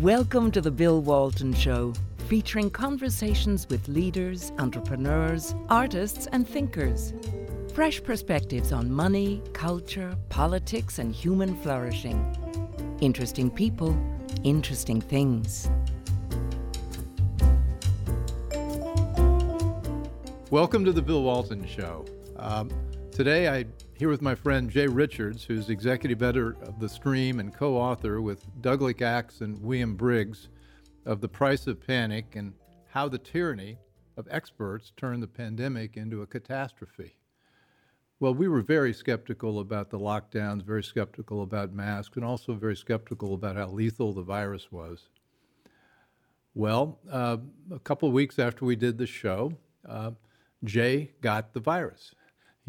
Welcome to the Bill Walton Show, featuring conversations with leaders, entrepreneurs, artists, and thinkers. Fresh perspectives on money, culture, politics, and human flourishing. Interesting people, interesting things. Welcome to the Bill Walton Show. Um, today I here with my friend Jay Richards, who's executive editor of The Stream and co-author with Douglas Axe and William Briggs of The Price of Panic and How the Tyranny of Experts Turned the Pandemic into a Catastrophe. Well, we were very skeptical about the lockdowns, very skeptical about masks, and also very skeptical about how lethal the virus was. Well, uh, a couple of weeks after we did the show, uh, Jay got the virus.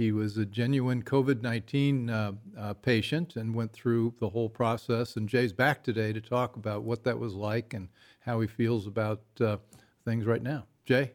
He was a genuine COVID 19 uh, uh, patient and went through the whole process. And Jay's back today to talk about what that was like and how he feels about uh, things right now. Jay?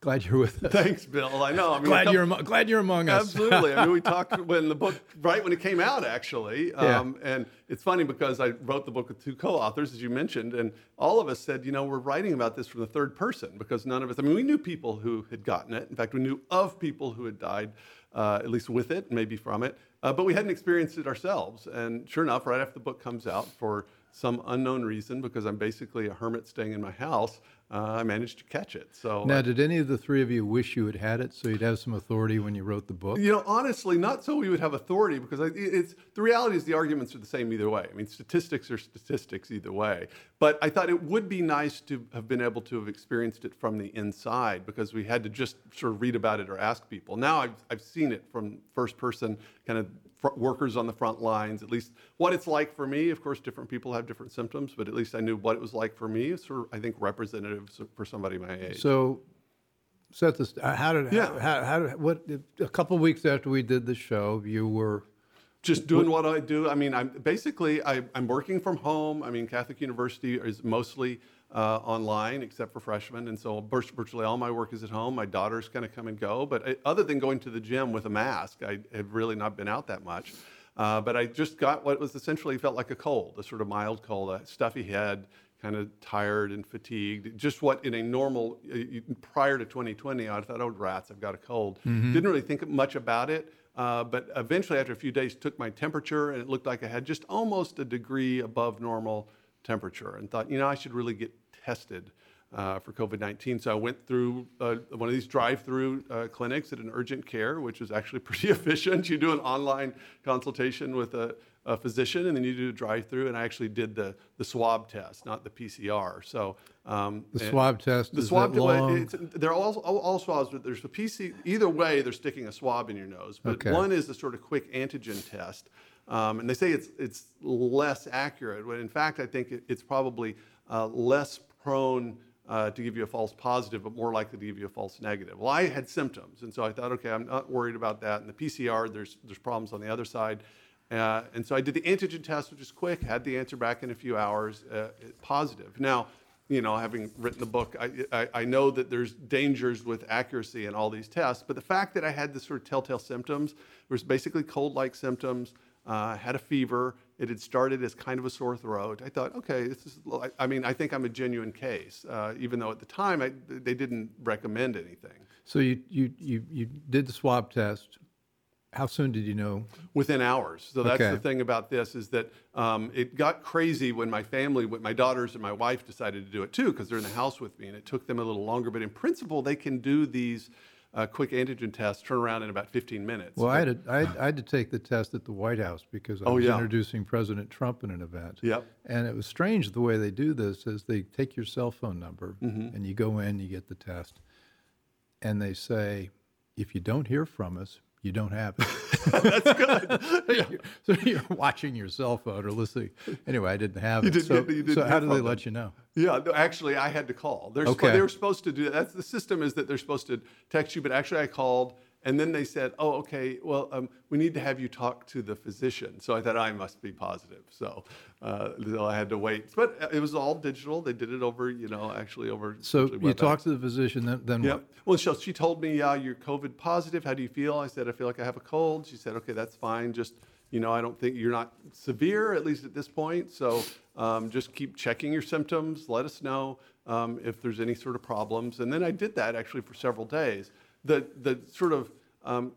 Glad you're with us. Thanks, Bill. I know. I mean, glad couple, you're glad you're among us. Absolutely. I mean, we talked when the book right when it came out, actually. Um, yeah. And it's funny because I wrote the book with two co-authors, as you mentioned, and all of us said, you know, we're writing about this from the third person because none of us. I mean, we knew people who had gotten it. In fact, we knew of people who had died, uh, at least with it, maybe from it. Uh, but we hadn't experienced it ourselves. And sure enough, right after the book comes out, for some unknown reason, because I'm basically a hermit staying in my house, uh, I managed to catch it. So now, did any of the three of you wish you had had it so you'd have some authority when you wrote the book? You know, honestly, not so we would have authority because I, it's the reality is the arguments are the same either way. I mean, statistics are statistics either way. But I thought it would be nice to have been able to have experienced it from the inside because we had to just sort of read about it or ask people. Now I've I've seen it from first person, kind of workers on the front lines, at least what it's like for me. Of course, different people have different symptoms, but at least I knew what it was like for me. It's sort of, I think, representative for somebody my age. So, set this. How did? Yeah. How, how, did? What? A couple weeks after we did the show, you were just doing what, what I do. I mean, I'm basically I, am working from home. I mean, Catholic University is mostly uh, online, except for freshmen, and so virtually all my work is at home. My daughters kind of come and go, but I, other than going to the gym with a mask, I have really not been out that much. Uh, but I just got what was essentially felt like a cold, a sort of mild cold, a stuffy head, kind of tired and fatigued. Just what in a normal, uh, prior to 2020, I thought, oh, rats, I've got a cold. Mm-hmm. Didn't really think much about it. Uh, but eventually, after a few days, took my temperature and it looked like I had just almost a degree above normal temperature and thought, you know, I should really get tested uh, for COVID 19. So I went through uh, one of these drive through uh, clinics at an urgent care, which was actually pretty efficient. You do an online consultation with a, a physician, and then you do a drive through. And I actually did the, the swab test, not the PCR. So um, the swab test. The swab test. They're all, all, all, swabs, but there's a PC. Either way, they're sticking a swab in your nose. But okay. one is a sort of quick antigen test. Um, and they say it's, it's less accurate, when in fact, I think it, it's probably uh, less prone uh, to give you a false positive, but more likely to give you a false negative. Well, I had symptoms, and so I thought, okay, I'm not worried about that. And the PCR, there's, there's problems on the other side. Uh, and so I did the antigen test, which is quick, had the answer back in a few hours, uh, positive. Now, you know, having written the book, I, I, I, know that there's dangers with accuracy in all these tests, but the fact that I had the sort of telltale symptoms, was basically cold-like symptoms, uh, had a fever. It had started as kind of a sore throat. I thought, okay, this is, I mean, I think I'm a genuine case, uh, even though at the time I, they didn't recommend anything. So you, you, you, you did the swab test. How soon did you know? Within hours. So that's okay. the thing about this is that um, it got crazy when my family, when my daughters and my wife decided to do it too, because they're in the house with me, and it took them a little longer. But in principle, they can do these a quick antigen test, turn around in about 15 minutes. Well, I had, to, I, had, I had, to take the test at the White House because I oh, was yeah. introducing President Trump in an event. Yep. And it was strange the way they do this is they take your cell phone number mm-hmm. and you go in, you get the test, and they say, if you don't hear from us, you don't have it. That's good. so you're watching your cell phone or listening. Anyway, I didn't have it. Didn't so, get, so how do they let you know? Yeah, actually, I had to call. They're okay. they were supposed to do that. That's the system is that they're supposed to text you, but actually, I called and then they said, oh, okay, well, um, we need to have you talk to the physician. So I thought I must be positive. So, uh, so I had to wait. But uh, it was all digital. They did it over, you know, actually over. So you talked to the physician, then, then what? Well, so she told me, yeah, you're COVID positive. How do you feel? I said, I feel like I have a cold. She said, okay, that's fine. Just you know, I don't think you're not severe, at least at this point. So um, just keep checking your symptoms. Let us know um, if there's any sort of problems. And then I did that actually for several days. The, the sort of um,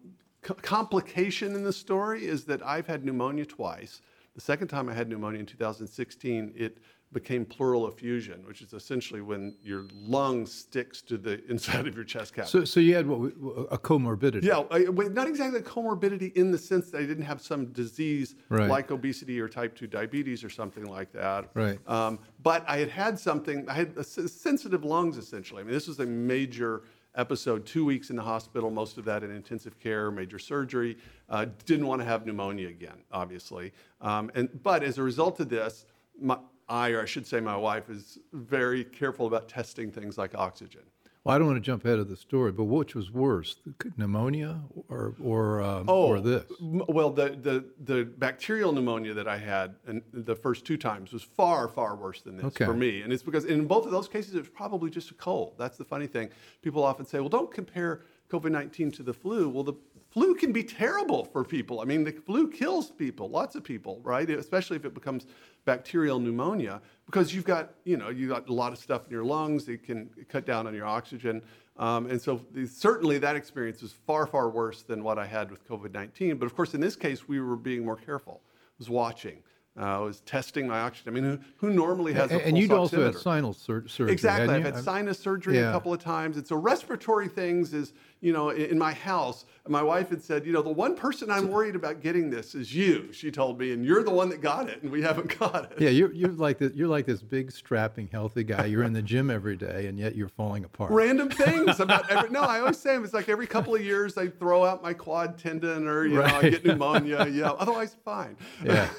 c- complication in the story is that I've had pneumonia twice. The second time I had pneumonia in 2016, it became pleural effusion, which is essentially when your lung sticks to the inside of your chest cavity. So, so you had what, a comorbidity. Yeah, not exactly a comorbidity in the sense that I didn't have some disease Right. like obesity or type 2 diabetes or something like that. Right. Um, but I had had something, I had sensitive lungs essentially. I mean, this was a major episode, two weeks in the hospital, most of that in intensive care, major surgery. Uh, didn't want to have pneumonia again, obviously. Um, and, but as a result of this, my, I, or I should say my wife, is very careful about testing things like oxygen. Well, I don't want to jump ahead of the story, but which was worse, the pneumonia or or um, Oh, or this? Well, the, the, the bacterial pneumonia that I had and the first two times was far, far worse than this Okay. for me. And it's because in both of those cases, it was probably just a cold. That's the funny thing. People often say, well, don't compare COVID 19 to the flu. Well, the flu can be terrible for people. I mean, the flu kills people, lots of people, right? Especially if it becomes bacterial pneumonia because you've got, you know, you got a lot of stuff in your lungs. It can cut down on your oxygen. Um, and so the, certainly that experience was far, far worse than what I had with COVID-19. But of course, in this case, we were being more careful. I was watching. Uh, I was testing my oxygen. I mean, who, who normally has a And, and you'd also had sinus sur- surgery. Exactly. I've had sinus surgery Yeah. a couple of times. And so respiratory things is, you know, in, my house, my wife had said, you know, the one person I'm worried about getting this is you, she told me, and you're the one that got it, and we haven't got it. Yeah, you're you're like this, you're like this big strapping healthy guy. You're in the gym every day, and yet you're falling apart. Random things about every, no, I always say it's like every couple of years I throw out my quad tendon or, you know, I get pneumonia. Yeah. Otherwise, fine. Yeah.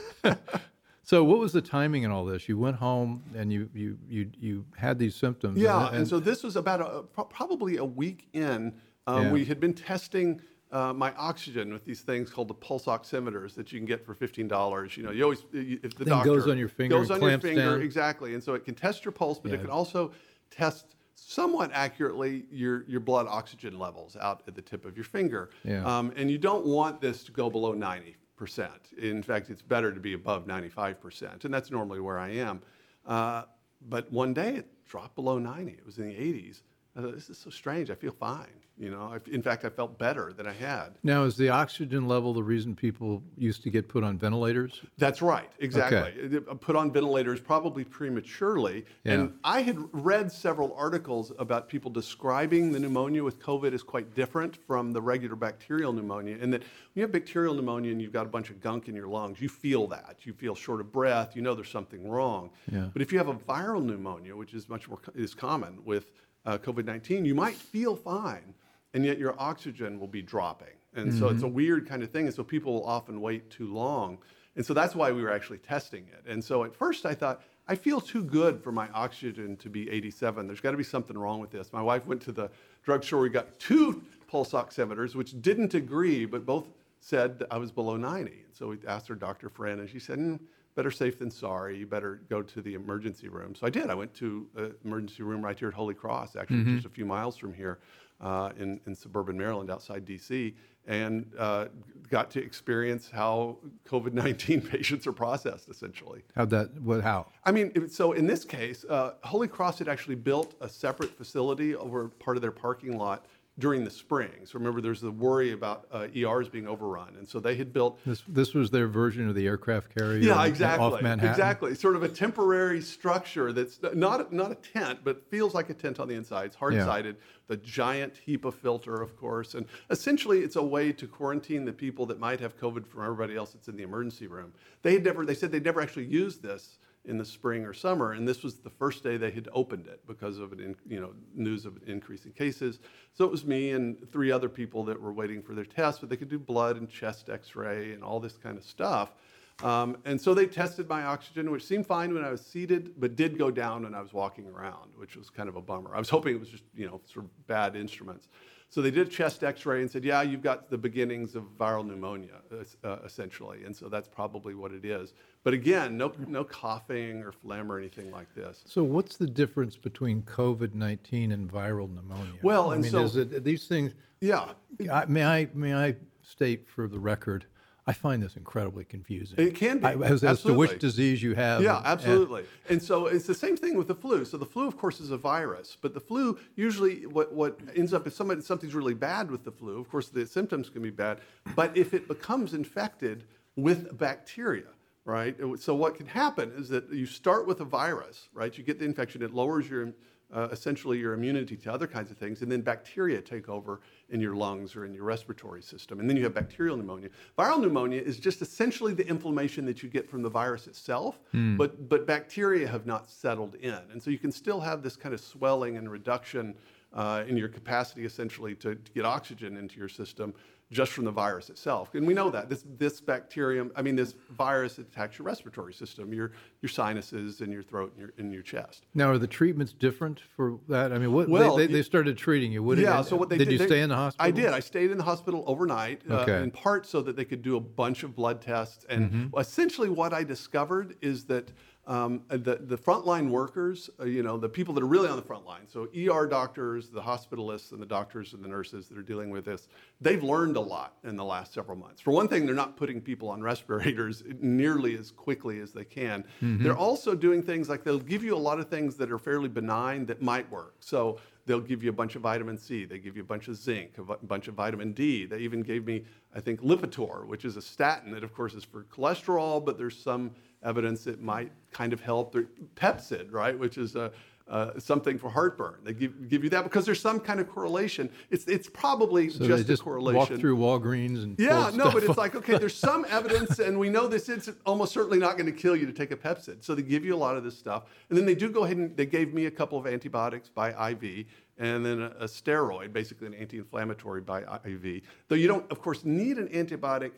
so what was the timing in all this? You went home and you you you you had these symptoms. Yeah, and, and, so this was about a, probably a week in. Um, Yeah. We had been testing uh, my oxygen with these things called the pulse oximeters that you can get for fifteen dollars. You know, you always if the Thing doctor goes on your finger goes on your finger down. exactly, and so it can test your pulse, but it can also test somewhat accurately your your blood oxygen levels out at the tip of your finger. Yeah. Um, and you don't want this to go below ninety percent. In fact, it's better to be above ninety-five percent, and that's normally where I am. Uh, but one day it dropped below 90. It was in the 80s. I thought, this is so strange. I feel fine. You know, I, in fact, I felt better than I had. now is the oxygen level the reason people used to get put on ventilators? That's right, exactly. It- it Put on ventilators probably prematurely. Yeah. And I had read several articles about people describing the pneumonia with COVID as quite different from the regular bacterial pneumonia, and that when you have bacterial pneumonia and you've got a bunch of gunk in your lungs, you feel that. You feel short of breath. You know there's something wrong. Yeah. But if you have a viral pneumonia, which is much more is common with uh, COVID-19, you might feel fine, and yet your oxygen will be dropping. And so it's a weird kind of thing. And so people will often wait too long. And so that's why we were actually testing it. And so at first I thought, I feel too good for my oxygen to be 87. There's got to be something wrong with this. My wife went to the drugstore. We got two pulse oximeters, which didn't agree, but both said that I was below 90. And so we asked her doctor friend, and she said, "Hmm, better safe than sorry. You better go to the emergency room. So I did. I went to the emergency room right here at Holy Cross, actually, just a few miles from here uh, in, in suburban Maryland outside DC, and uh, got to experience how COVID 19 patients are processed essentially. How'd that? What? How? I mean, so in this case, uh, Holy Cross had actually built a separate facility over part of their parking lot during the spring. So remember, there's the worry about uh, ERs being overrun, and so they had built This this was their version of the aircraft carrier. yeah, exactly. Off Manhattan. Exactly. Sort of a temporary structure that's not not a tent, but feels like a tent on the inside. It's hard-sided. The giant HEPA filter, of course, and essentially it's a way to quarantine the people that might have COVID from everybody else that's in the emergency room. They had never. They said they'd never actually used this in the spring or summer, and this was the first day they had opened it because of an you know news of increasing cases. So it was me and three other people that were waiting for their tests, but they could do blood and chest X-ray and all this kind of stuff. Um, and so they tested my oxygen, which seemed fine when I was seated, but did go down when I was walking around, which was kind of a bummer. I was hoping it was just, you know, sort of bad instruments. So they did a chest x-ray and said, yeah, you've got the beginnings of viral pneumonia, uh, essentially. And so that's probably what it is. But again, no, no coughing or phlegm or anything like this. So what's the difference between COVID nineteen and viral pneumonia? Well, I and mean, so- is it these things? Yeah. I, may I may I state for the record, I find this incredibly confusing. It can be. I- as, as to which disease you have. Yeah, and- absolutely. And so it's the same thing with the flu. So the flu, of course, is a virus, but the flu usually what, what ends up if somebody, something's really bad with the flu. Of course, the symptoms can be bad, but if it becomes infected with bacteria, right? So what can happen is that you start with a virus, right? You get the infection, it lowers your uh, essentially your immunity to other kinds of things, and then bacteria take over in your lungs or in your respiratory system, and then you have bacterial pneumonia. Viral pneumonia is just essentially the inflammation that you get from the virus itself, but but bacteria have not settled in, and so you can still have this kind of swelling and reduction uh, in your capacity essentially to, to get oxygen into your system just from the virus itself. And we know that this this bacterium, I mean this virus attacks your respiratory system, your your sinuses and your throat and your in your chest. Now, are the treatments different for that? I mean, what Well, they, they, they started treating you. What did, yeah. So what they did did, you they- stay in the hospital? I did. I stayed in the hospital overnight, Okay. uh, in part so that they could do a bunch of blood tests. And Mm-hmm. essentially, what I discovered is that um, the the frontline workers, uh, you know, the people that are really on the front line, so ER doctors, the hospitalists, and the doctors and the nurses that are dealing with this, they've learned a lot in the last several months. For one thing, they're not putting people on respirators nearly as quickly as they can. Mm-hmm. They're also doing things like they'll give you a lot of things that are fairly benign that might work. So they'll give you a bunch of vitamin C, they give you a bunch of zinc, a bunch of vitamin D. They even gave me, I think, Lipitor, which is a statin that, of course, is for cholesterol, but there's some evidence it might kind of help. Pepcid, right, which is a uh, something for heartburn. They give, give you that because there's some kind of correlation. It's it's probably So just, they just a correlation. walk through Walgreens and Yeah, no, but it's like okay, there's some evidence, and we know this is almost certainly not going to kill you to take a Pepcid. So they give you a lot of this stuff, and then they do go ahead and they gave me a couple of antibiotics by IV, and then a, a steroid, basically an anti-inflammatory by IV. Though you don't, of course, need an antibiotic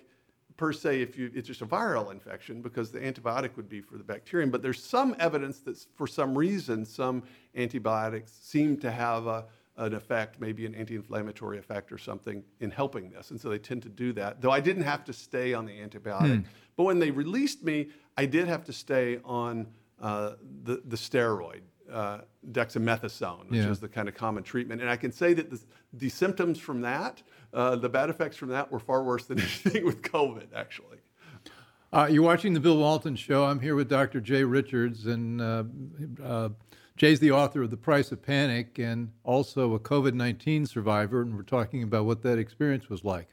per se if you it's just a viral infection because the antibiotic would be for the bacterium but there's some evidence that for some reason some antibiotics seem to have a, an effect maybe an anti-inflammatory effect or something in helping this and so they tend to do that though i didn't have to stay on the antibiotic. But when they released me i did have to stay on uh, the, the steroid uh, dexamethasone, which Yeah. is the kind of common treatment. And I can say that the, the symptoms from that, uh, the bad effects from that, were far worse than anything with COVID, actually. Uh, you're watching the Bill Walton Show. I'm here with Dr. Jay Richards, and uh, uh, Jay's the author of The Price of Panic and also a COVID 19 survivor, and we're talking about what that experience was like.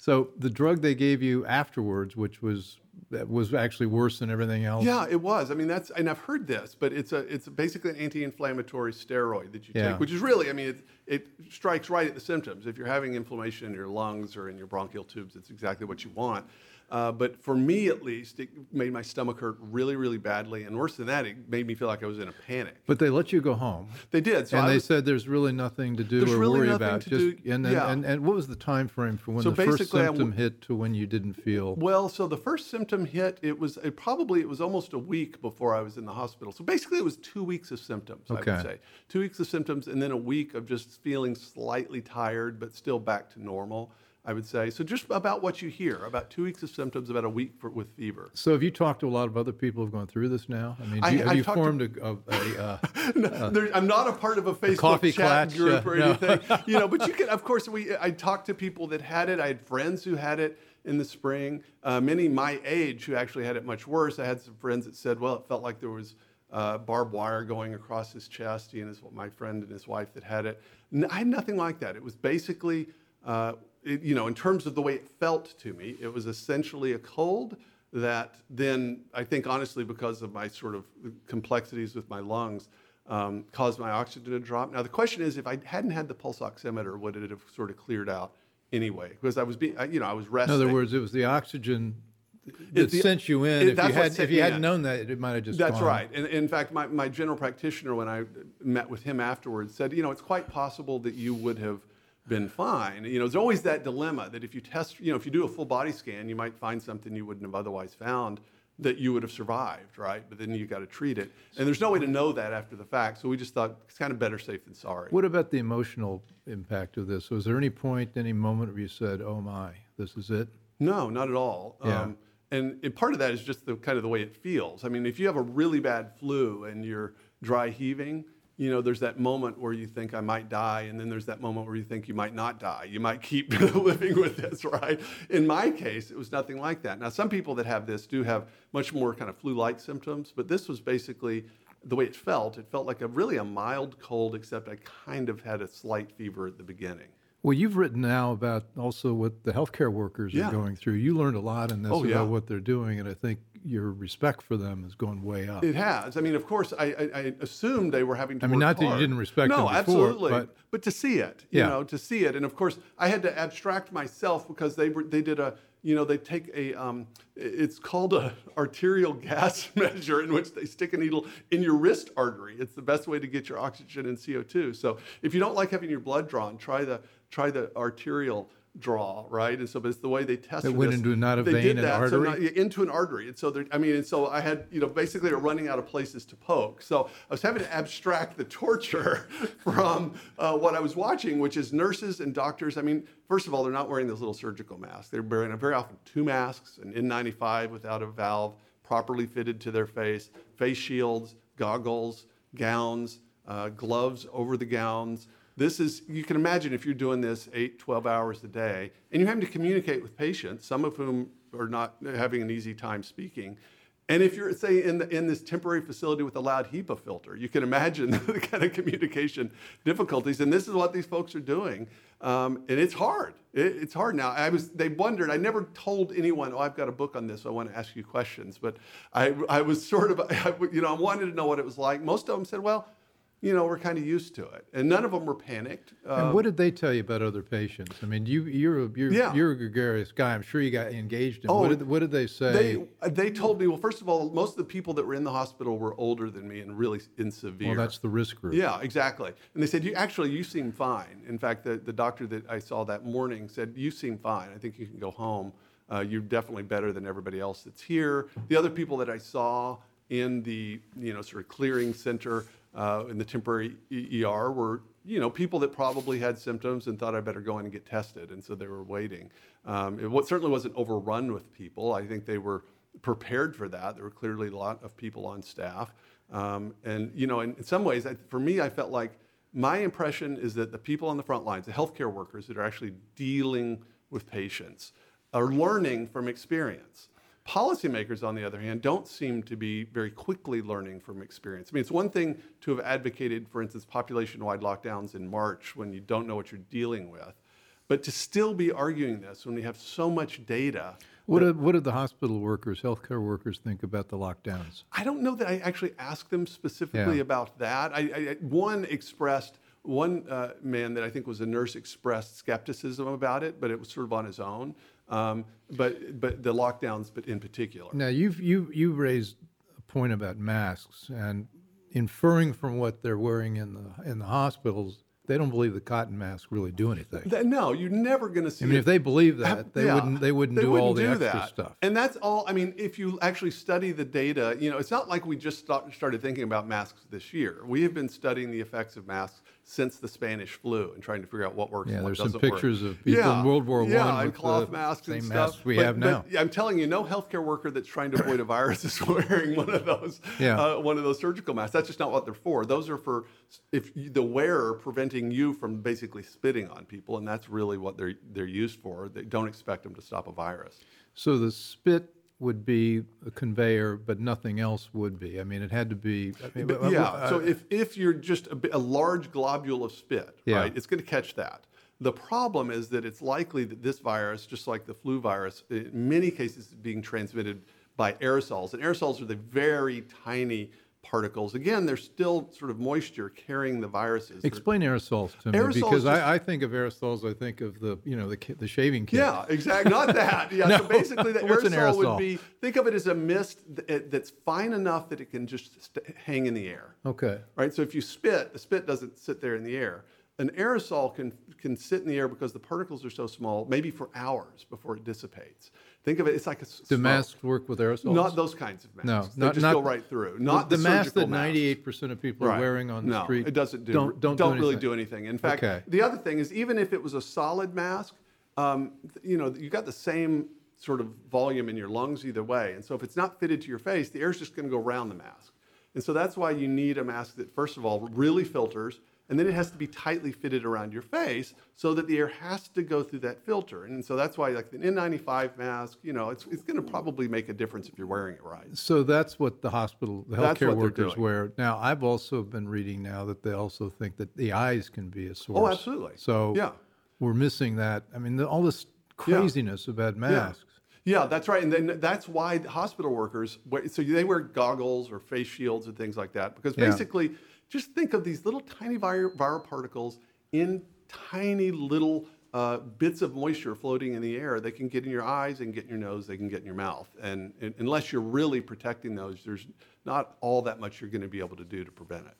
So the drug they gave you afterwards, which was that was actually worse than everything else. Yeah, it was. I mean, that's and I've heard this, but it's a it's basically an anti-inflammatory steroid that you Yeah. take, which is really, I mean, it, it strikes right at the symptoms. If you're having inflammation in your lungs or in your bronchial tubes, it's exactly what you want. Uh, but for me, at least, it made my stomach hurt really, really badly, and worse than that, it made me feel like I was in a panic. But they let you go home. They did. So and I they was- said there's really nothing to do or really worry about. Just do- and, then, yeah. and and what was the time frame for when So the first symptom w- hit to when you didn't feel? Well, so the first symptom hit. It was it probably it was almost a week before I was in the hospital. So basically, it was two weeks of symptoms. Okay. I would say two weeks of symptoms, and then a week of just feeling slightly tired, but still back to normal. I would say so. Just about what you hear. About two weeks of symptoms. About a week for, with fever. So have you talked to a lot of other people who've gone through this now? I mean, do I- have I you talked to- formed a, a, a uh, No, there- I'm not a part of a Facebook coffee chat klatch, group uh, or no. anything, you know. But you can, of course, we. I talked to people that had it. I had friends who had it in the spring. Uh, many my age who actually had it much worse. I had some friends that said, "Well, it felt like there was uh, barbed wire going across his chest." He and his, my friend and his wife that had it. N- I had nothing like that. It was basically, uh, it, you know, in terms of the way it felt to me, it was essentially a cold that then I think honestly because of my sort of complexities with my lungs um, caused my oxygen to drop. Now the question is, if I hadn't had the pulse oximeter, would it have sort of cleared out anyway? Because I was being, you know, I was resting. in other words, it was the oxygen that the- sent you in. it- if you had, if you, had, not known that, it might have just That's gone. right. And in fact, my, my general practitioner, when I met with him afterwards, said, you know, it's quite possible that you would have been fine. You know, there's always that dilemma that if you test, you know, if you do a full body scan, you might find something you wouldn't have otherwise found that you would have survived, right? But then you got to treat it. And there's no way to know that after the fact. So we just thought it's kind of better safe than sorry. What about the emotional impact of this? Was there any point, any moment where you said, "Oh my, this is it"? No, not at all. Yeah. Um, and, and part of that is just the kind of the way it feels. I mean, if you have a really bad flu and you're dry heaving, you know, there's that moment where you think I might die, and then there's that moment where you think you might not die. You might keep living with this, right? In my case, it was nothing like that. Now, some people that have this do have much more kind of flu-like symptoms, but this was basically the way it felt. It felt like a really a mild cold, except I kind of had a slight fever at the beginning. Well, you've written now about also what the healthcare workers Yeah. are going through. You learned a lot in this Oh, about yeah. what they're doing, and I think your respect for them is going way up. It has. I mean, of course, I, I, I assumed they were having to I mean, not that you didn't respect no, them before, absolutely. but- But, to see it, you Yeah. know, to see it, and of course, I had to abstract myself because they were they did a, you know, they take a, um, it's called a arterial gas measure in which they stick a needle in your wrist artery. It's the best way to get your oxygen and CO2. So if you don't like having your blood drawn, try the try the arterial draw, right? And so, but it's the way they test. It went this. into not a they vein did that, so artery? not- yeah, into an artery. And so, I mean, and so I had, you know, basically they're running out of places to poke. So I was having to abstract the torture from uh, what I was watching, which is nurses and doctors. I mean, first of all, they're not wearing those little surgical masks. They're wearing very often two masks, an N95 without a valve, properly fitted to their face, face shields, goggles, gowns, uh, gloves over the gowns. This is, you can imagine if you're doing this eight, 12 hours a day, and you're having to communicate with patients, some of whom are not having an easy time speaking. And if you're, say, in, the, in this temporary facility with a loud HEPA filter, you can imagine the kind of communication difficulties. And this is what these folks are doing. Um, and it's hard. It, it's hard now. I was, they wondered, I never told anyone, oh, I've got a book on this, so I want to ask you questions. But I, I was sort of, I, you know, I wanted to know what it was like. Most of them said, well, you know, we're kind of used to it. And none of them were panicked. and what did they tell you about other patients? I mean, you you're a, you're, Yeah. you're a gregarious guy. I'm sure you got engaged in. Oh, what did what did they say? They, they told me, well, first of all, most of the people that were in the hospital were older than me and really in severe. well, that's the risk group. Yeah, exactly. And they said, you actually, you seem fine. In fact, the, the doctor that I saw that morning said, you seem fine. I think you can go home. Uh, you're definitely better than everybody else that's here. The other people that I saw in the, you know, sort of clearing center uh, in the temporary ER were, you know, people that probably had symptoms and thought I better go in and get tested. And so they were waiting. Um, it certainly wasn't overrun with people. I think they were prepared for that. There were clearly a lot of people on staff. Um, and, you know, in, in some ways, I, for me, I felt like my impression is that the people on the front lines, the healthcare workers that are actually dealing with patients, are learning from experience. Policymakers, on the other hand, don't seem to be very quickly learning from experience. I mean, it's one thing to have advocated, for instance, population wide lockdowns in March when you don't know what you're dealing with, but to still be arguing this when we have so much data. What did what did the hospital workers, healthcare workers, think about the lockdowns? I don't know that I actually asked them specifically Yeah. about that. I, I, one expressed, one uh, man that I think was a nurse expressed skepticism about it, but it was sort of on his own. Um, but but the lockdowns, but in particular. Now you've you you raised a point about masks and inferring from what they're wearing in the in the hospitals, they don't believe the cotton masks really do anything. Th- no, you're never going to see. I mean, it if they believe that, they Yeah. wouldn't they wouldn't They do all wouldn't the do extra that. stuff. And that's all. I mean, if you actually study the data, you know, it's not like we just start, started thinking about masks this year. We have been studying the effects of masks since the Spanish flu and trying to figure out what works. Yeah, and what there's some doesn't work. pictures of people in World War One and with cloth masks same and masks we But- have but now. I'm telling you, no healthcare worker that's trying to avoid a virus is wearing one of those. Yeah. uh, one of those surgical masks. That's just not what they're for. Those are for if you, the wearer preventing you from basically spitting on people, and that's really what they're they're used for. They don't expect them to stop a virus. So the spit would be a conveyor, but nothing else would be. I mean, it had to be. I mean, But yeah. uh, so if, if you're just a, a large globule of spit, Yeah. right, it's going to catch that. The problem is that it's likely that this virus, just like the flu virus, in many cases is being transmitted by aerosols. And aerosols are the very tiny particles. Again, they're still sort of moisture carrying the viruses. Explain aerosols to me Aerosols because just- I, I think of aerosols. I think of the you know the the shaving kit. Yeah, exactly. Not that. Yeah. No. So basically, the an aerosol, would be think of it as a mist th- that's fine enough that it can just st- hang in the air. Okay. right? So if you spit, the spit doesn't sit there in the air. An aerosol can, can sit in the air because the particles are so small, maybe for hours before it dissipates. Think of it, it's like a Do masks work with aerosols? Not those kinds of masks. No, they not just not, go right through. Not the, the, mask that ninety-eight percent of people are wearing on the no, street. it doesn't do. Don't don't, don't do really do anything. In fact, Okay. the other thing is even if it was a solid mask, um, you know, you got the same sort of volume in your lungs either way. And so if it's not fitted to your face, the air's just going to go around the mask. And so that's why you need a mask that, first of all, really filters, and then it has to be tightly fitted around your face so that the air has to go through that filter. And so that's why, like the N95 mask, you know, it's, it's going to probably make a difference if you're wearing it right. So that's what the hospital, the healthcare workers wear. Now, I've also been reading now that they also think that the eyes can be a source. Oh, absolutely. So Yeah. we're missing that. I mean, the, all this craziness about masks. Yeah, that's right. And then that's why hospital workers, so they wear goggles or face shields and things like that. Because Yeah. basically, just think of these little tiny viral, viral particles in tiny little uh, bits of moisture floating in the air. They can get in your eyes, they can get in your nose, they can get in your mouth. And, and unless you're really protecting those, there's not all that much you're going to be able to do to prevent it.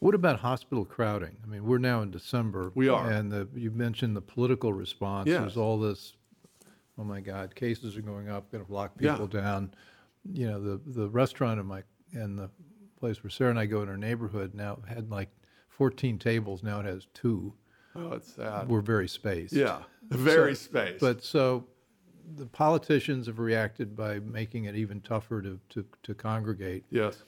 What about hospital crowding? I mean, we're now in December. We are. And the, you mentioned the political response. Yes. There's all this, oh my God, cases are going up, going to lock Yeah. people down. You know, the, the restaurant in my, and the place where Sarah and I go in our neighborhood now had like 14 tables. Now it has two. Oh, it's sad. We're very spaced. yeah, very spaced. But so the politicians have reacted by making it even tougher to, to, to congregate. yes.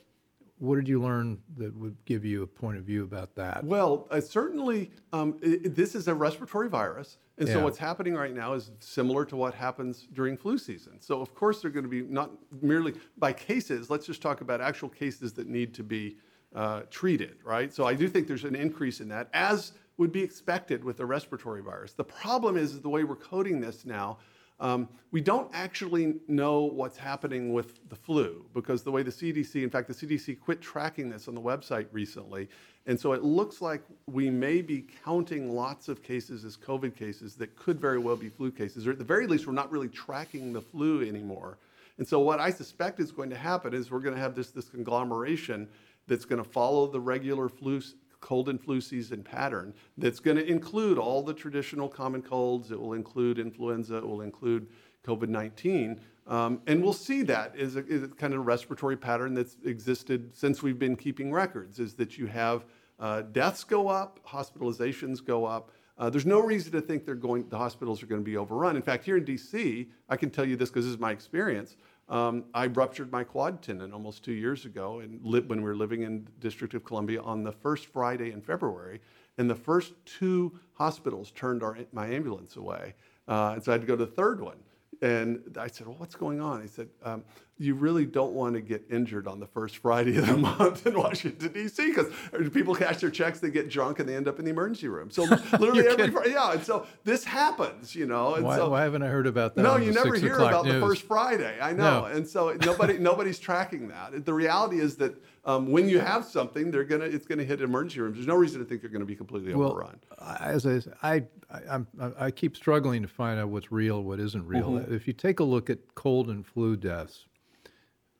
What did you learn that would give you a point of view about that? Well, uh, certainly, um, i i- this is a respiratory virus. And so what's happening right now is similar to what happens during flu season. So, of course, they're going to be not merely by cases, let's just talk about actual cases that need to be uh, treated, right? So, I do think there's an increase in that, as would be expected with a respiratory virus. The problem is, is the way we're coding this now. Um, we don't actually know what's happening with the flu because the way the CDC, in fact, the CDC quit tracking this on the website recently. And so it looks like we may be counting lots of cases as COVID cases that could very well be flu cases, or at the very least, we're not really tracking the flu anymore. And so what I suspect is going to happen is we're going to have this, this conglomeration that's going to follow the regular flu, cold and flu season pattern that's going to include all the traditional common colds. It will include influenza. It will include COVID 19. Um, and we'll see that as a, a kind of respiratory pattern that's existed since we've been keeping records, is that you have uh, deaths go up, hospitalizations go up. Uh, there's no reason to think they're going, the hospitals are going to be overrun. In fact, here in DC, I can tell you this because this is my experience. Um, I ruptured my quad tendon almost two years ago and when we were living in District of Columbia on the first Friday in February. And the first two hospitals turned our, my ambulance away. Uh, and so I had to go to the third one. And I said, Well, what's going on? He said, um, You really don't want to get injured on the first Friday of the month in Washington, D.C., because people cash their checks, they get drunk, and they end up in the emergency room. So literally every. Friday, yeah. And so this happens, you know. And Why, so, why haven't I heard about that? no, you never hear about the first Friday. I know, No. and so nobody nobody's tracking that. The reality is that um, when you have something, they're gonna it's gonna hit emergency rooms. There's no reason to think they're gonna be completely overrun. I- As I, I, I, I'm, I keep struggling to find out what's real, what isn't real. Mm-hmm. If you take a look at cold and flu deaths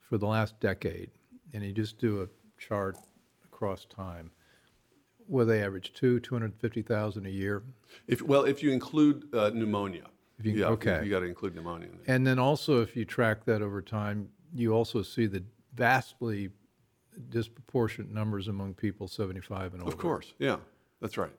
for the last decade, and you just do a chart across time, where they average two, two hundred fifty thousand a year, If well, if you include uh, pneumonia, you- yeah, okay. you got to include pneumonia. In there. and then also if you track that over time, you also see the vastly disproportionate numbers among people seventy-five and over. Of course, yeah, that's right.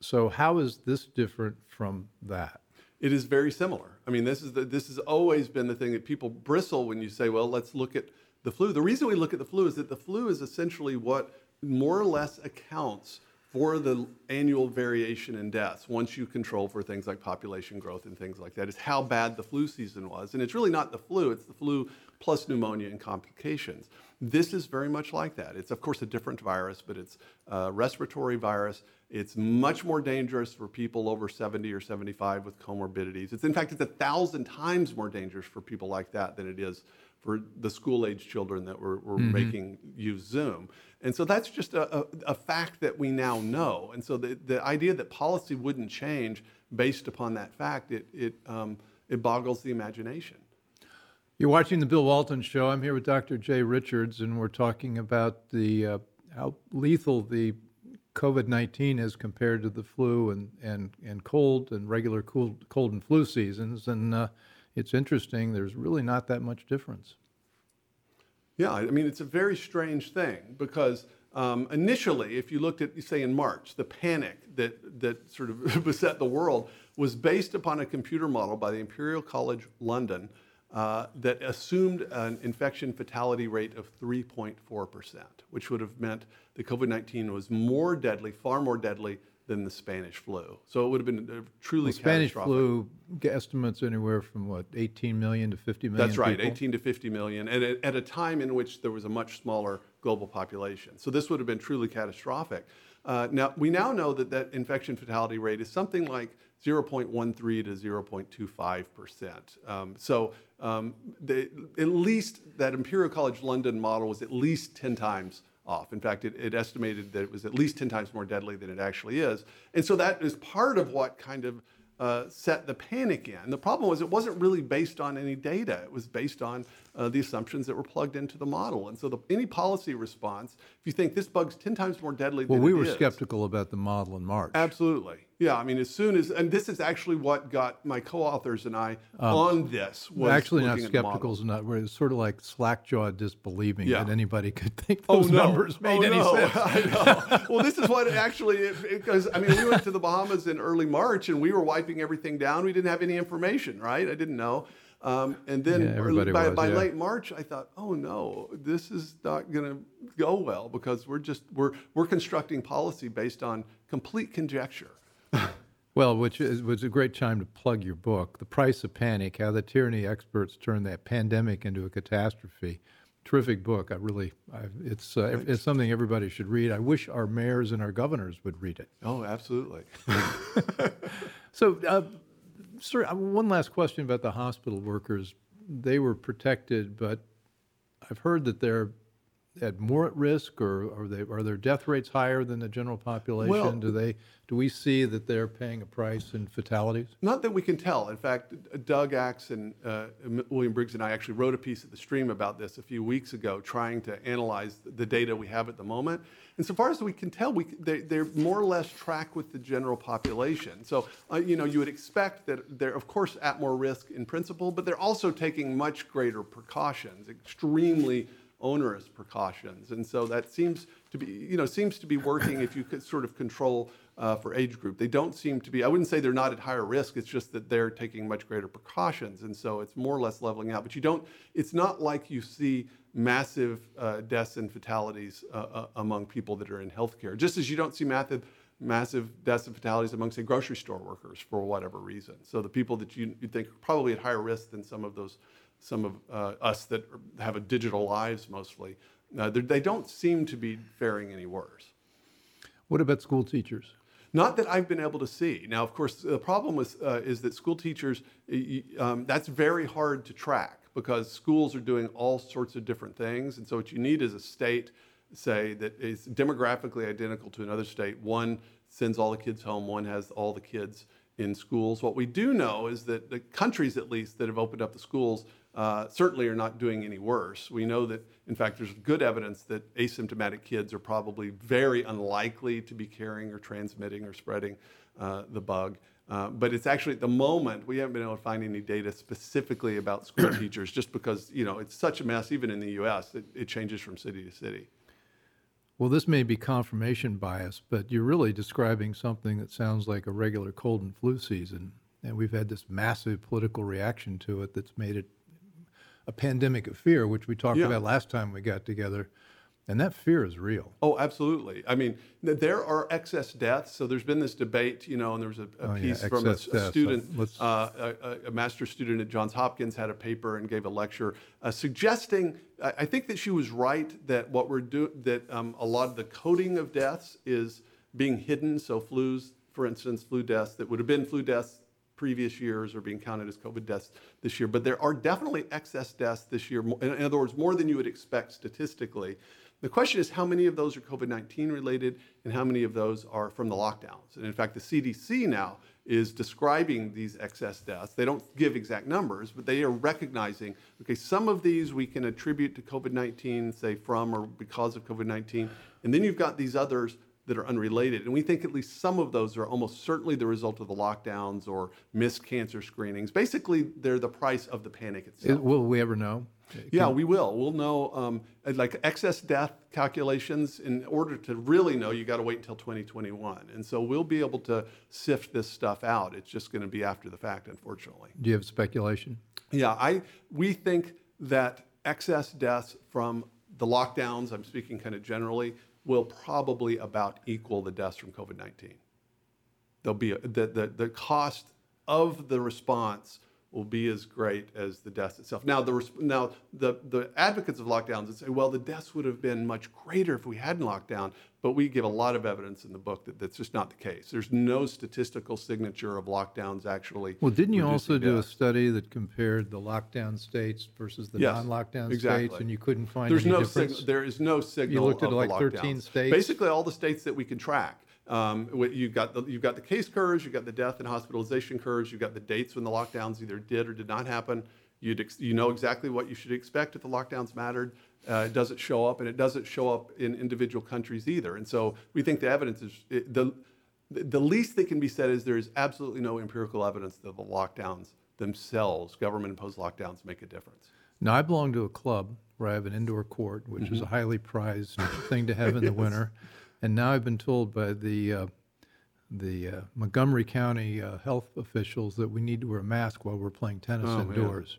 So how is this different from that? It is very similar. I mean, this is the, this has always been the thing that people bristle when you say, "Well, let's look at the flu." The reason we look at the flu is that the flu is essentially what more or less accounts for the annual variation in deaths once you control for things like population growth and things like that is how bad the flu season was and it's really not the flu it's the flu plus pneumonia and complications this is very much like that it's of course a different virus but it's a respiratory virus it's much more dangerous for people over 70 or 75 with comorbidities it's in fact it's a thousand times more dangerous for people like that than it is for the school age children that we're, we're making use Zoom. And so that's just a, a, a fact that we now know. And so the, the idea that policy wouldn't change based upon that fact, it, it, um, it boggles the imagination. You're watching the Bill Walton Show. I'm here with Dr. Jay Richards, and we're talking about the uh, how lethal the COVID-19 is compared to the flu and, and, and cold and regular cool, cold and flu seasons. And uh, it's interesting. There's really not that much difference. Yeah, I mean, it's a very strange thing because um, initially, if you looked at, say, in March, the panic that, that sort of beset the world was based upon a computer model by the Imperial College London uh, that assumed an infection fatality rate of 3.4%, which would have meant that COVID 19 was more deadly, far more deadly than the Spanish flu. So it would have been truly Well, Spanish flu estimates anywhere from what 18 million to 50 million. That's right, people? 18 to 50 million, and at, at a time in which there was a much smaller global population. So this would have been truly catastrophic. Uh, now we now know that that infection fatality rate is something like 0.13 to 0.25 percent. Um, so um, the, at least that Imperial College London model was at least 10 times off. In fact, it, it estimated that it was at least 10 times more deadly than it actually is. And so that is part of what kind of uh, set the panic in. The problem was it wasn't really based on any data. It was based on uh, the assumptions that were plugged into the model. And so the, any policy response, if you think this bug's 10 times more deadly Well, we were is- skeptical about the model in March. Absolutely. Yeah, I mean, as soon as, and this is actually what got my co-authors and I on this. Was Um, Actually, not looking at the model. skeptical is not. We're sort of like slack-jawed disbelieving Yeah. that anybody could think Oh, those no. numbers made oh, any no. sense. I know. Well, this is what it actually, because I mean, we went to the Bahamas in early March and we were wiping everything down. We didn't have any information, right? I didn't know. Um, and then Yeah, by, was, by yeah. late March, I thought, oh no, this is not going to go well because we're just we're we're constructing policy based on complete conjecture. Well, which is, was a great time to plug your book, The Price of Panic How the Tyranny Experts Turned That Pandemic into a Catastrophe. Terrific book. I really, I, it's, uh, it's something everybody should read. I wish our mayors and our governors would read it. Oh, absolutely. So, uh, sir, uh, one last question about the hospital workers. They were protected, but I've heard that they're at more at risk, or are they are their death rates higher than the general population? Well- do they do we see that they're paying a price in fatalities? Not that we can tell. In fact, Doug Axe and uh, William Briggs and I actually wrote a piece at the stream about this a few weeks ago, trying to analyze the data we have at the moment. And so far as we can tell, we, they, they're more or less track with the general population. So, uh, you know, you would expect that they're, of course, at more risk in principle, but they're also taking much greater precautions, extremely onerous precautions. And so that seems to be, you know, seems to be working if you could sort of control uh, for age group. They don't seem to be, I wouldn't say they're not at higher risk, it's just that they're taking much greater precautions. And so it's more or less leveling out. But you don't, it's not like you see massive uh, deaths and fatalities uh, uh, among people that are in healthcare, just as you don't see massive, massive deaths and fatalities among, say, grocery store workers for whatever reason. So the people that you, you think are probably at higher risk than some of those, some of uh, us that have a digital lives mostly, uh, they're- don't seem to be faring any worse. What about school teachers? Not that I've been able to see. Now, of course, the problem with, uh, is that school teachers, um, that's very hard to track because schools are doing all sorts of different things. And so, what you need is a state, say, that is demographically identical to another state. One sends all the kids home, one has all the kids in schools. What we do know is that the countries, at least, that have opened up the schools uh, certainly are not doing any worse. We know that, in fact, there's good evidence that asymptomatic kids are probably very unlikely to be carrying or transmitting or spreading uh, the bug. Uh, but it's actually at the moment we haven't been able to find any data specifically about school teachers, just because you know it's such a mess. Even in the U.S., it, it changes from city to city. Well, this may be confirmation bias, but you're really describing something that sounds like a regular cold and flu season. And we've had this massive political reaction to it that's made it a pandemic of fear, which we talked Yeah. about last time we got together. And that fear is real. Oh, absolutely. I mean, th- there are excess deaths. So there's been this debate, you know, and there was a, a Oh, yeah, piece from a, a student, uh, a, a- a master's student at Johns Hopkins had a paper and gave a lecture uh, suggesting. I I think that she was right that what we're doing, that um, a lot of the coding of deaths is being hidden. So flus, for instance, flu deaths that would have been flu deaths previous years are being counted as COVID deaths this year. But there are definitely excess deaths this year. In other words, more than you would expect statistically. The question is how many of those are COVID 19 related and how many of those are from the lockdowns. And in fact, the CDC now is describing these excess deaths. They don't give exact numbers, but they are recognizing okay, some of these we can attribute to COVID 19, say from or because of COVID 19. And then you've got these others that are unrelated. And we think at least some of those are almost certainly the result of the lockdowns or missed cancer screenings. Basically, they're the price of the panic itself. will we ever know? Yeah, we will. We'll know um, like excess death calculations. In order to really know, you got to wait until 2021, and so we'll be able to sift this stuff out. It's just going to be after the fact, unfortunately. Do you have speculation? Yeah, I we think that excess deaths from the lockdowns, I'm speaking kind of generally, will probably about equal the deaths from COVID-19. There'll be a, the, the the cost of the response will be as great as the deaths itself. Now, the now the the advocates of lockdowns would say, well, the deaths would have been much greater if we hadn't locked down. But we give a lot of evidence in the book that that's just not the case. There's no statistical signature of lockdowns actually. Well, didn't you also do a study that compared the lockdown states versus the Yes, non-lockdown exactly. states, and you couldn't find There's any no difference? sig- there is no signal You looked at of like 13 states? Basically, all the states that we can track. Um, you've got the you've got the case curves, you've got the death and hospitalization curves, you've got the dates when the lockdowns either did or did not happen. You'd ex- you know exactly what you should expect if the lockdowns mattered. Uh, it doesn't show up, and it doesn't show up in individual countries either. And so we think the evidence is it, the the least that can be said is there is absolutely no empirical evidence that the lockdowns themselves, government-imposed lockdowns, make a difference. Now, I belong to a club where I have an indoor court, which Mm-hmm. is a highly prized thing to have in the winter. And now I've been told by the uh, the uh, Montgomery County uh, health officials that we need to wear a mask while we're playing tennis Oh, indoors.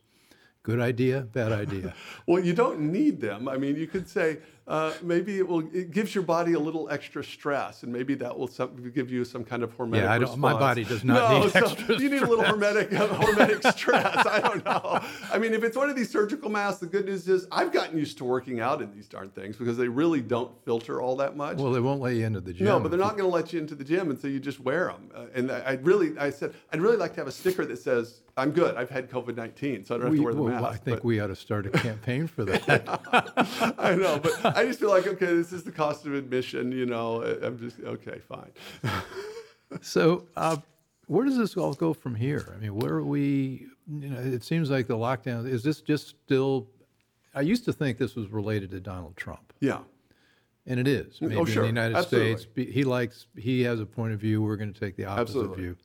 Good idea, bad idea. Well, you don't need them. I mean, you could say uh, maybe it will. It gives your body a little extra stress, and maybe that will some, give you some kind of hormetic. Yeah, I don't- my body does not no, need so extra You need a little hormetic, hormetic stress. I don't know. I mean, if it's one of these surgical masks, the good news is I've gotten used to working out in these darn things because they really don't filter all that much. well, they won't let you into the gym. No, but they're not going to let you into the gym, and so you just wear them. Uh, and I, I'd really, I said, I'd really like to have a sticker that says, "I'm good. I've had COVID nineteen, so I don't have We, to wear the well, mask." I think but- we ought to start a campaign for that. I know, but I just feel like, okay, this is the cost of admission. You know, I'm just okay, fine. So, uh, where does this all go from here? I mean, where are we? You know, it seems like the lockdown is this just still? I used to think this was related to Donald Trump, Yeah, and it is. Maybe Oh, sure. in the United Absolutely. States, he likes he has a point of view. We're going to take the opposite Absolutely. view.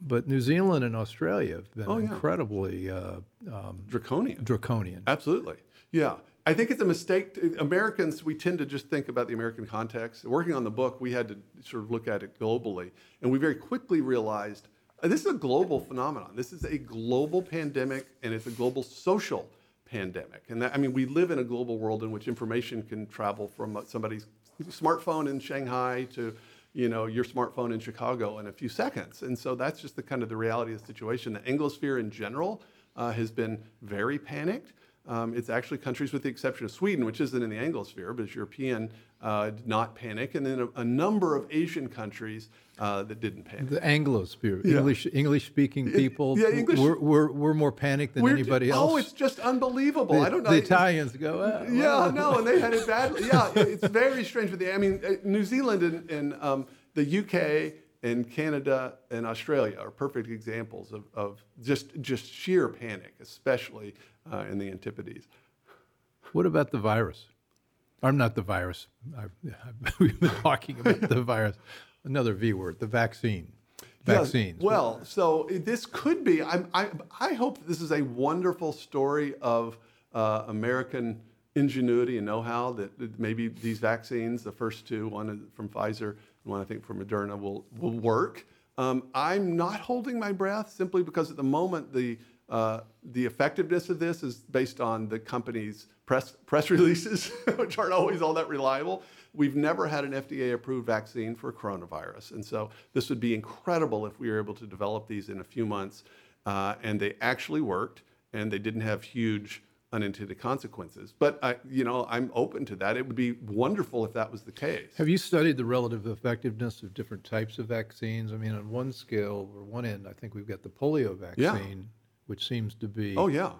But New Zealand and Australia have been Oh, yeah. incredibly uh, um, draconian. draconian. Absolutely. Yeah. I think it's a mistake. To, Americans, we tend to just think about the American context. Working on the book, we had to sort of look at it globally. And we very quickly realized this is a global phenomenon. This is a global pandemic, and it's a global social pandemic. And that, I mean, we live in a global world in which information can travel from somebody's smartphone in Shanghai to you know your smartphone in Chicago in a few seconds. And so that's just the kind of the reality of the situation. The Anglosphere in general uh, has been very panicked. Um, it's actually countries with the exception of Sweden, which isn't in the Anglosphere, but is European, uh, did not panic, and then a, a number of Asian countries uh, that didn't panic. The Anglosphere, Yeah. English English speaking people, yeah, English- we're, we're, we're more panicked than anybody else. Oh, it's just unbelievable. the, I don't know. the Italians go, "Ah, Yeah, well." no, and they had it badly. Yeah, it's very strange. But the, I mean, uh, New Zealand and, and um, the UK and Canada and Australia are perfect examples of, of just just sheer panic, especially uh, in the Antipodes. What about the virus? I'm not the virus. I, we've been talking about the virus. Another V word, the vaccine. Vaccines. well, so this could be. I'm, I I hope this is a wonderful story of uh, American ingenuity and know-how that that maybe these vaccines, the first two, one from Pfizer and one I think from Moderna, will will work. Um, I'm not holding my breath simply because at the moment the uh, the effectiveness of this is based on the company's press press releases, which aren't always all that reliable. We've never had an FDA-approved vaccine for coronavirus, and so this would be incredible if we were able to develop these in a few months, uh, and they actually worked, and they didn't have huge unintended consequences. But I, you know, I'm open to that. It would be wonderful if that was the case. Have you studied the relative effectiveness of different types of vaccines? I mean, on one scale or one end, I think we've got the polio Yeah. vaccine, which seems to be Oh yeah,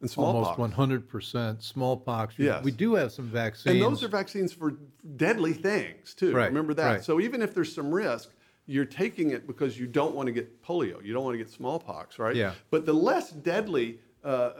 and almost 100% smallpox. We- Yes. We do have some vaccines. And those are vaccines for deadly things too. Right, Remember that. right. So even if there's some risk, you're taking it because you don't want to get polio. You don't want to get smallpox, right? Yeah. But the less deadly uh,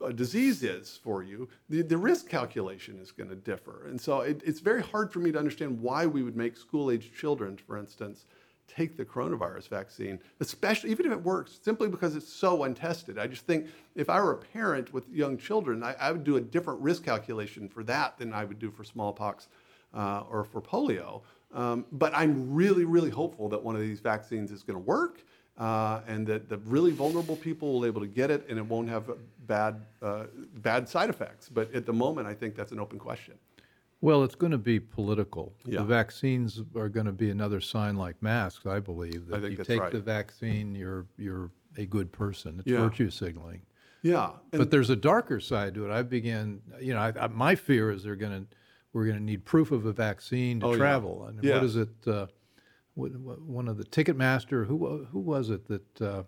a, a, a disease is for you, the, the risk calculation is going to differ. And so it, it's very hard for me to understand why we would make school-age children, for instance, take the coronavirus vaccine, especially even if it works, simply because it's so untested. I just think if I were a parent with young children, I, I would do a different risk calculation for that than I would do for smallpox uh, or for polio. Um, but I'm really, really hopeful that one of these vaccines is going to work. uh, and that the really vulnerable people will be able to get it, and it won't have bad uh, bad side effects. But at the moment, I think that's an open question. Well, it's going to be political. Yeah. The vaccines are going to be another sign like masks, I believe. That I you take right. the vaccine, you're you're a good person. It's Yeah. virtue signaling. Yeah, and But there's a darker side to it. I began, you know, I, I, my fear is they're going to, we're going to need proof of a vaccine to Oh, yeah. travel. And Yeah. what is it? Uh, what, what, one of the Ticketmaster, who who was it that uh,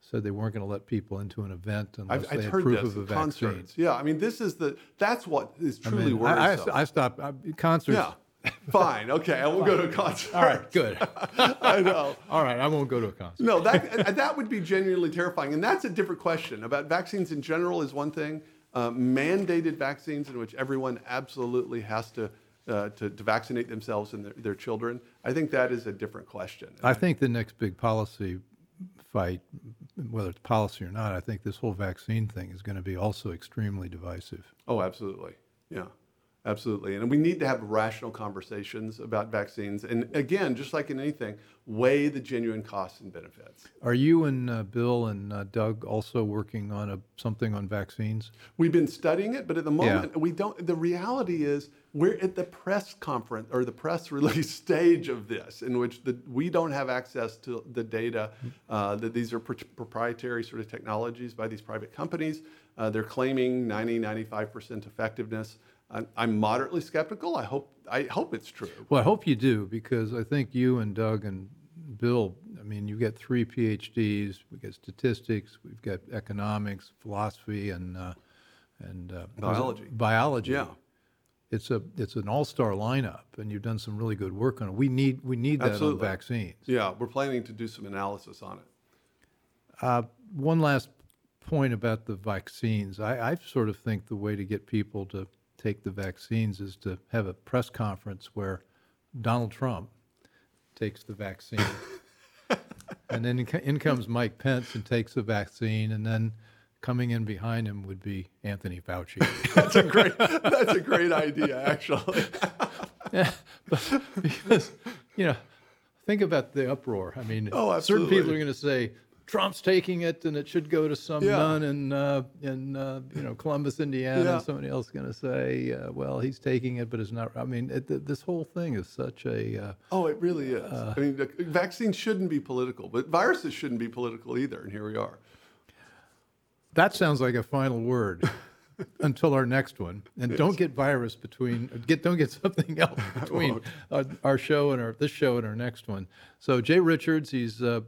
said they weren't going to let people into an event unless I've, they I've had proof this of a at vaccine? Yeah, I mean, this is the that's what is I truly mean, I, worrisome. I, I stopped I, concerts. yeah, fine, okay, I won't go to a concert. All right, good. I know. All right, I won't go to a concert. No, that that would be genuinely terrifying, and that's a different question. About vaccines in general is one thing. Uh, mandated vaccines in which everyone absolutely has to uh, to, to vaccinate themselves and their, their children. I think that is a different question. I think the next big policy fight, whether it's policy or not, I think this whole vaccine thing is going to be also extremely divisive. Oh, absolutely. Yeah, absolutely. And we need to have rational conversations about vaccines. And again, just like in anything, weigh the genuine costs and benefits. Are you and uh, Bill and uh, Doug also working on a, something on vaccines? We've been studying it, but at the Yeah. moment, we don't. The reality is, we're at the press conference or the press release stage of this, in which the, we don't have access to the data. Uh, that these are pr- proprietary sort of technologies by these private companies. Uh, they're claiming 90, 95% effectiveness. I'm, I'm moderately skeptical. I hope, I hope it's true. Well, I hope you do because I think you and Doug and Bill, I mean, you get three PhDs. We've got statistics, we've got economics, philosophy, and uh, and uh, Biology. Biology. Yeah. It's a it's an all star lineup, and you've done some really good work on it. We need we need that Absolutely. on vaccines. Yeah, we're planning to do some analysis on it. Uh, one last point about the vaccines. I, I sort of think the way to get people to take the vaccines is to have a press conference where Donald Trump takes the vaccine. and then in, in comes Mike Pence and takes the vaccine, and then coming in behind him would be Anthony Fauci. That's a great, that's a great idea, actually. Yeah, but because you know, think about the uproar. I mean, Oh, certain people are going to say Trump's taking it, and it should go to some Yeah. nun in uh, in uh, you know Columbus, Indiana. Yeah. And somebody else is going to say, uh, well, he's taking it, but it's not. I mean, it, this whole thing is such a. Uh, Oh, it really is. I mean, vaccines shouldn't be political, but viruses shouldn't be political either, and here we are. That sounds like a final word. Until our next one, and don't get virus between get don't get something else between our, our show and our this show and our next one. So Jay Richards, he's uh,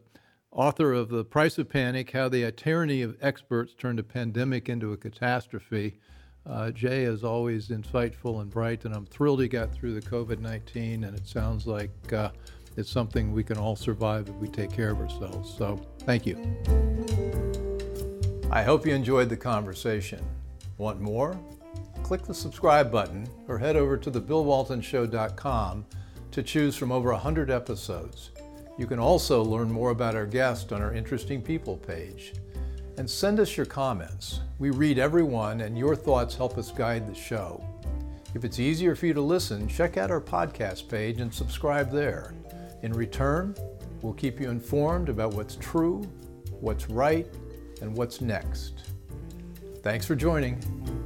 author of The Price of Panic: How the Tyranny of Experts Turned a Pandemic into a Catastrophe. Uh, Jay is always insightful and bright, and I'm thrilled he got through the COVID 19. And it sounds like uh, it's something we can all survive if we take care of ourselves. So thank you. I hope you enjoyed the conversation. Want more? Click the subscribe button or head over to thebillwaltonshow.com to choose from over 100 episodes. You can also learn more about our guest on our Interesting People page. And send us your comments. We read every one, and your thoughts help us guide the show. If it's easier for you to listen, check out our podcast page and subscribe there. In return, we'll keep you informed about what's true, what's right, and what's next. Thanks for joining.